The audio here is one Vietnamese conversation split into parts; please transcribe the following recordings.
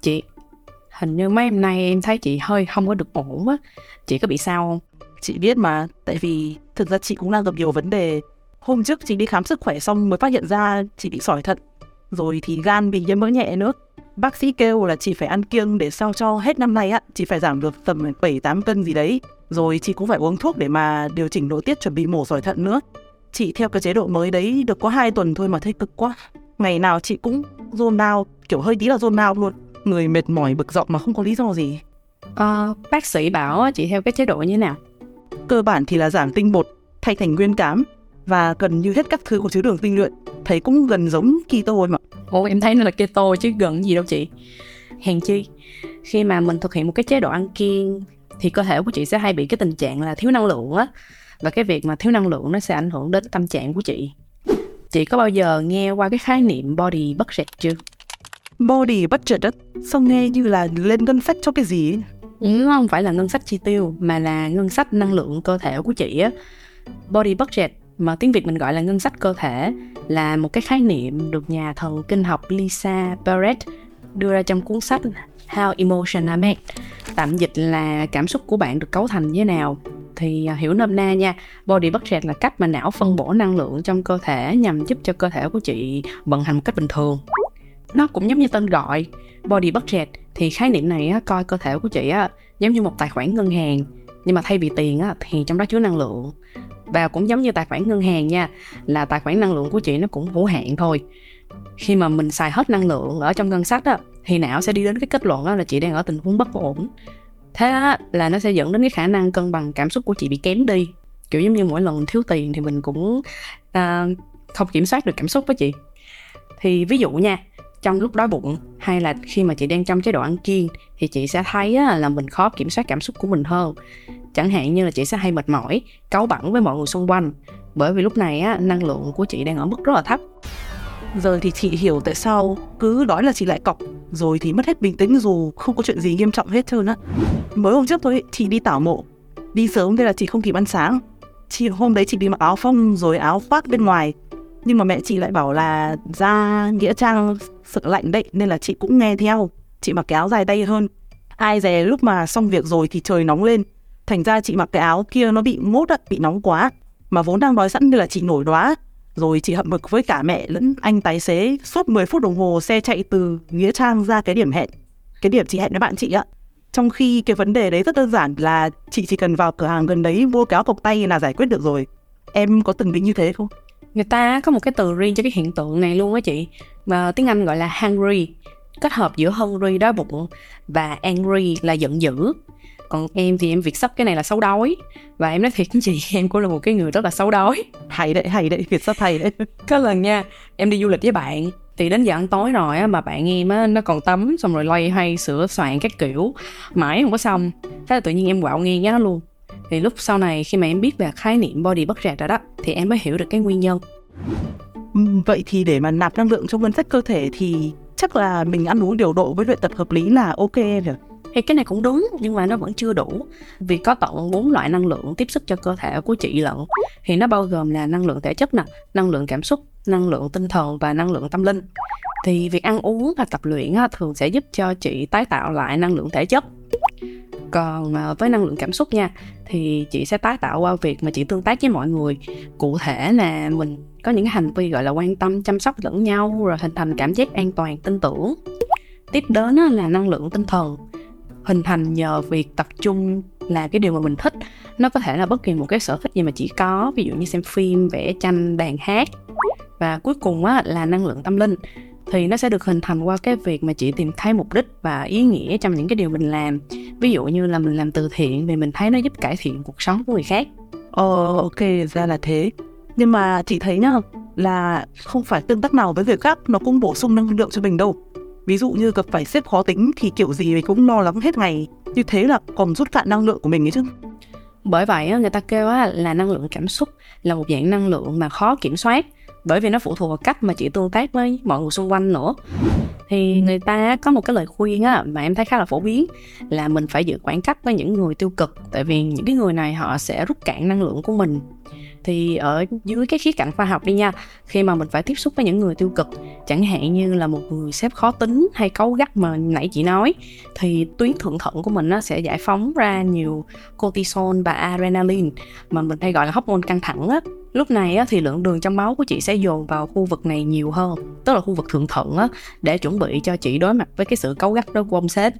Chị, hình như mấy hôm nay em thấy chị hơi không có được ổn á. Chị có bị sao không? Chị biết mà, tại vì thực ra chị cũng đang gặp nhiều vấn đề. Hôm trước chị đi khám sức khỏe xong mới phát hiện ra chị bị sỏi thận. Rồi thì gan bị nhiễm mỡ nhẹ nữa. Bác sĩ kêu là chị phải ăn kiêng để sao cho hết năm nay á, chị phải giảm được tầm 7-8 cân gì đấy. Rồi chị cũng phải uống thuốc để mà điều chỉnh nội tiết chuẩn bị mổ sỏi thận nữa. Chị theo cái chế độ mới đấy được có 2 tuần thôi mà thấy cực quá. Ngày nào chị cũng zone out, kiểu hơi tí là zone out luôn. Người mệt mỏi bực dọc mà không có lý do gì. Ờ, bác sĩ bảo chị theo cái chế độ như thế nào? Cơ bản thì là giảm tinh bột, thay thành nguyên cám và gần như hết các thứ có chứa đường tinh luyện. Thấy cũng gần giống keto thôi mà. Ồ, em thấy nó là keto chứ gần gì đâu chị. Hèn chi, khi mà mình thực hiện một cái chế độ ăn kiêng thì cơ thể của chị sẽ hay bị cái tình trạng là thiếu năng lượng á. Và cái việc mà thiếu năng lượng nó sẽ ảnh hưởng đến tâm trạng của chị. Chị có bao giờ nghe qua cái khái niệm body budget chưa? Body budget á, sao nghe như là lên ngân sách cho cái gì ấy. Ừ, không phải là ngân sách chi tiêu mà là ngân sách năng lượng cơ thể của chị á. Body budget mà tiếng Việt mình gọi là ngân sách cơ thể là một cái khái niệm được nhà thần kinh học Lisa Barrett đưa ra trong cuốn sách How Emotion Are Made. Tạm dịch là cảm xúc của bạn được cấu thành như thế nào. Thì à, hiểu nôm na nha, body budget là cách mà não phân bổ năng lượng trong cơ thể nhằm giúp cho cơ thể của chị vận hành một cách bình thường. Nó cũng giống như tên gọi, body budget thì khái niệm này á, coi cơ thể của chị á, giống như một tài khoản ngân hàng. Nhưng mà thay vì tiền á, thì trong đó chứa năng lượng. Và cũng giống như tài khoản ngân hàng nha là tài khoản năng lượng của chị nó cũng hữu hạn thôi. Khi mà mình xài hết năng lượng ở trong ngân sách á, thì não sẽ đi đến cái kết luận á, là chị đang ở tình huống bất ổn thế á, là nó sẽ dẫn đến cái khả năng cân bằng cảm xúc của chị bị kém đi. Kiểu giống như mỗi lần thiếu tiền thì mình cũng uh, không kiểm soát được cảm xúc với chị. Thì ví dụ nha trong lúc đói bụng hay là khi mà chị đang trong chế độ ăn kiêng thì chị sẽ thấy á, là mình khó kiểm soát cảm xúc của mình hơn. Chẳng hạn như là chị sẽ hay mệt mỏi cáu bẳn với mọi người xung quanh. Bởi vì lúc này á, năng lượng của chị đang ở mức rất là thấp. Giờ thì chị hiểu tại sao cứ đói là chị lại cọc Rồi thì mất hết bình tĩnh dù không có chuyện gì nghiêm trọng hết trơn á. Mới hôm trước thôi chị đi tảo mộ. Đi sớm nên là chị không kịp ăn sáng. Chị hôm đấy chị đi mặc áo phông rồi áo khoác bên ngoài. Nhưng mà mẹ chị lại bảo là ra Nghĩa Trang sợ lạnh đấy Nên là chị cũng nghe theo. Chị mặc cái áo dài tay hơn. Ai dè lúc mà xong việc rồi thì trời nóng lên. Thành ra chị mặc cái áo kia nó bị mốt, á, bị nóng quá. Mà vốn đang đói sẵn nên là chị nổi đóa rồi chị hậm mực với cả mẹ lẫn anh tài xế suốt 10 phút đồng hồ xe chạy từ Nghĩa Trang ra cái điểm hẹn. Cái điểm chị hẹn với bạn chị ạ. Trong khi cái vấn đề đấy rất đơn giản là chị chỉ cần vào cửa hàng gần đấy mua cái áo cộc tay là giải quyết được rồi. Em có từng bị như thế không? người ta có một cái từ riêng cho cái hiện tượng này luôn á chị, mà tiếng anh gọi là hungry, kết hợp giữa hungry đói bụng và angry là giận dữ còn em thì em việc sắp cái này là xấu đói. Và em nói thiệt với chị em cũng là một cái người rất là xấu đói. Hay đấy, hay đấy, Việt sắp hay đấy. có lần nha em đi du lịch với bạn. Thì đến giờ ăn tối rồi á mà bạn em á nó còn tắm xong rồi loay hay sửa soạn các kiểu. Mãi không có xong. Thế là tự nhiên em quạo nghe nó luôn. Thì lúc sau này khi mà em biết về khái niệm body budget rồi đó thì em mới hiểu được cái nguyên nhân. Ừm, Vậy thì để mà nạp năng lượng trong ngân sách cơ thể thì chắc là mình ăn uống điều độ với luyện tập hợp lý là ok nhỉ? Thì cái này cũng đúng, nhưng mà nó vẫn chưa đủ. Vì có tận bốn loại năng lượng tiếp sức cho cơ thể của chị lận. Thì nó bao gồm là năng lượng thể chất nè, năng lượng cảm xúc, năng lượng tinh thần và năng lượng tâm linh. Thì việc ăn uống và tập luyện thường sẽ giúp cho chị tái tạo lại năng lượng thể chất. Còn à, với năng lượng cảm xúc nha, thì chị sẽ tái tạo qua việc mà chị tương tác với mọi người. Cụ thể là mình có những cái hành vi gọi là quan tâm, chăm sóc lẫn nhau, rồi hình thành cảm giác an toàn, tin tưởng. Tiếp đến là năng lượng tinh thần hình thành nhờ việc tập trung là cái điều mà mình thích. Nó có thể là bất kỳ một cái sở thích gì mà chỉ có ví dụ như xem phim vẽ tranh đàn hát. Và cuối cùng á, là năng lượng tâm linh. Thì nó sẽ được hình thành qua cái việc mà chị tìm thấy mục đích và ý nghĩa trong những cái điều mình làm. Ví dụ như là mình làm từ thiện vì mình thấy nó giúp cải thiện cuộc sống của người khác. Ờ ok ra là thế. Nhưng mà chị thấy nhá là không phải tương tác nào với người khác nó cũng bổ sung năng lượng cho mình đâu ví dụ như gặp phải sếp khó tính thì kiểu gì mình cũng lo lắng hết ngày. Như thế là còn rút cạn năng lượng của mình ấy chứ. Bởi vậy người ta kêu là năng lượng cảm xúc là một dạng năng lượng mà khó kiểm soát. Bởi vì nó phụ thuộc vào cách mà chị tương tác với mọi người xung quanh nữa. Thì người ta có một cái lời khuyên á mà em thấy khá là phổ biến là mình phải giữ khoảng cách với những người tiêu cực. Tại vì những cái người này họ sẽ rút cạn năng lượng của mình thì ở dưới cái khía cạnh khoa học đi nha khi mà mình phải tiếp xúc với những người tiêu cực chẳng hạn như là một người sếp khó tính hay cấu gắt mà nãy chị nói thì tuyến thượng thận của mình nó sẽ giải phóng ra nhiều cortisol và adrenaline mà mình hay gọi là hormone căng thẳng á. Lúc này á, thì lượng đường trong máu của chị sẽ dồn vào khu vực này nhiều hơn tức là khu vực thượng thận á, để chuẩn bị cho chị đối mặt với cái sự cấu gắt đó của ông sếp.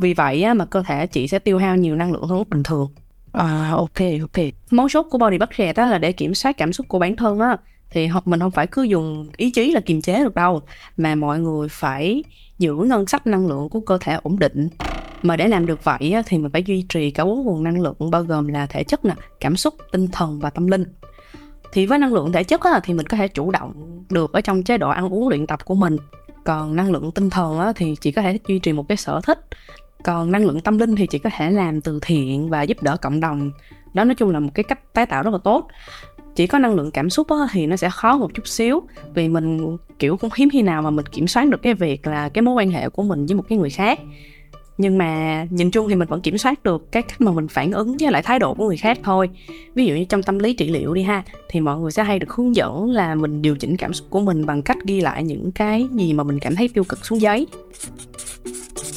Vì vậy á, mà cơ thể chị sẽ tiêu hao nhiều năng lượng hơn lúc bình thường. À ok ok. món chốt của body budget đó là để kiểm soát cảm xúc của bản thân á. Thì học mình không phải cứ dùng ý chí là kiềm chế được đâu mà mọi người phải giữ ngân sách năng lượng của cơ thể ổn định. Mà để làm được vậy á, thì mình phải duy trì cả bốn nguồn năng lượng bao gồm là thể chất nè cảm xúc tinh thần và tâm linh. Thì với năng lượng thể chất á, thì mình có thể chủ động được ở trong chế độ ăn uống luyện tập của mình. Còn năng lượng tinh thần á, thì chỉ có thể duy trì một cái sở thích còn năng lượng tâm linh thì chỉ có thể làm từ thiện và giúp đỡ cộng đồng. Đó nói chung là một cái cách tái tạo rất là tốt. Chỉ có năng lượng cảm xúc á, thì nó sẽ khó một chút xíu. Vì mình kiểu cũng hiếm khi nào mà mình kiểm soát được cái việc là cái mối quan hệ của mình với một cái người khác. Nhưng mà nhìn chung thì mình vẫn kiểm soát được cái cách mà mình phản ứng với lại thái độ của người khác thôi. Ví dụ như trong tâm lý trị liệu đi ha thì mọi người sẽ hay được hướng dẫn là mình điều chỉnh cảm xúc của mình bằng cách ghi lại những cái gì mà mình cảm thấy tiêu cực xuống giấy.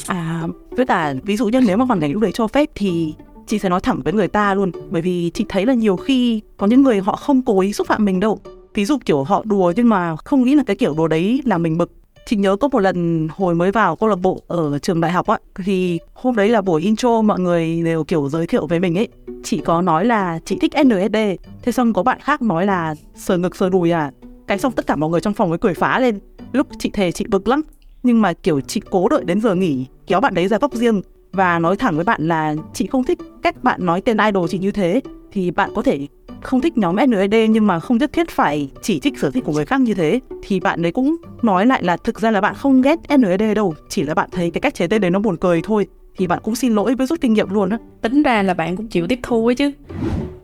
À, với cả ví dụ như nếu mà hoàn cảnh lúc đấy cho phép thì chị sẽ nói thẳng với người ta luôn. Bởi vì chị thấy là nhiều khi có những người họ không cố ý xúc phạm mình đâu. Ví dụ kiểu họ đùa nhưng mà không nghĩ là cái kiểu đùa đấy là mình bực. Chị nhớ có một lần hồi mới vào câu lạc bộ ở trường đại học á thì hôm đấy là buổi intro mọi người đều kiểu giới thiệu với mình ấy. Chị có nói là chị thích NSD thế xong có bạn khác nói là sờ ngực sờ đùi à. Cái xong tất cả mọi người trong phòng mới cười phá lên. Lúc chị thề chị bực lắm. Nhưng mà kiểu chị cố đợi đến giờ nghỉ kéo bạn đấy ra góc riêng và nói thẳng với bạn là chị không thích cách bạn nói tên idol chị như thế, thì bạn có thể không thích nhóm NED nhưng mà không nhất thiết phải chỉ trích sở thích của người khác như thế. Thì bạn đấy cũng nói lại là thực ra là bạn không ghét NED đâu, chỉ là bạn thấy cái cách chế tên đấy nó buồn cười thôi. Thì bạn cũng xin lỗi với rút kinh nghiệm luôn á. Tính ra là bạn cũng chịu tiếp thu ấy chứ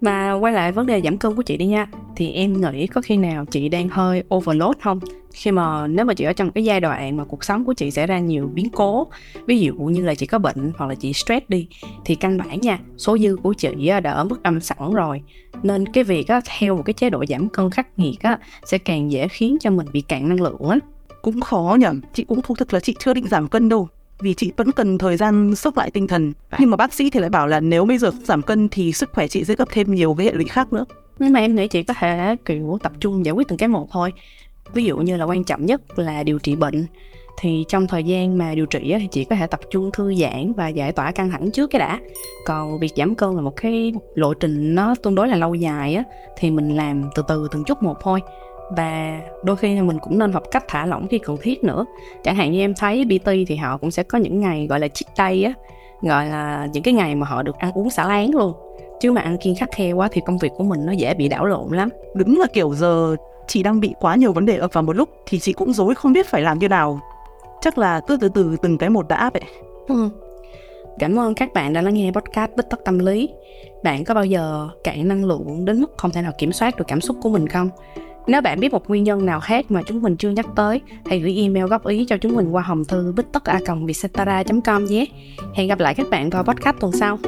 mà quay lại vấn đề giảm cân của chị đi nha. Thì em nghĩ có khi nào chị đang hơi overload không? Khi mà nếu mà chị ở trong cái giai đoạn mà cuộc sống của chị xảy ra nhiều biến cố ví dụ như là chị có bệnh hoặc là chị stress đi thì căn bản nha số dư của chị đã ở mức âm sẵn rồi. Nên cái việc á, theo một cái chế độ giảm cân khắc nghiệt á, sẽ càng dễ khiến cho mình bị cạn năng lượng á cũng khó nhỉ. Chị cũng thú thực là chị chưa định giảm cân đâu vì chị vẫn cần thời gian sốc lại tinh thần. Nhưng mà bác sĩ thì lại bảo là nếu bây giờ giảm cân thì sức khỏe chị sẽ gặp thêm nhiều cái hệ lụy khác nữa. Nhưng mà em nghĩ chị có thể kiểu tập trung giải quyết từng cái một thôi. Ví dụ như là quan trọng nhất là điều trị bệnh. Thì trong thời gian mà điều trị thì chị có thể tập trung thư giãn và giải tỏa căng thẳng trước cái đã. Còn việc giảm cân là một cái lộ trình nó tương đối là lâu dài á thì mình làm từ từ từng chút một thôi và đôi khi mình cũng nên học cách thả lỏng khi cần thiết nữa. Chẳng hạn như em thấy BT thì họ cũng sẽ có những ngày gọi là cheat day á gọi là những cái ngày mà họ được ăn uống xả láng luôn. Chứ mà ăn kiêng khắc khe quá thì công việc của mình nó dễ bị đảo lộn lắm. Đúng là kiểu giờ chị đang bị quá nhiều vấn đề ập vào một lúc thì chị cũng dối không biết phải làm như nào. Chắc là cứ từ từ từng cái một đã áp vậy ừ. cảm ơn các bạn đã lắng nghe podcast bích tất tâm lý. Bạn có bao giờ cạn năng lượng đến mức không thể nào kiểm soát được cảm xúc của mình không nếu bạn biết một nguyên nhân nào khác mà chúng mình chưa nhắc tới, hãy gửi email góp ý cho chúng mình qua hòm thư bích tất a com vietcetera com nhé. Hẹn gặp lại các bạn vào podcast tuần sau.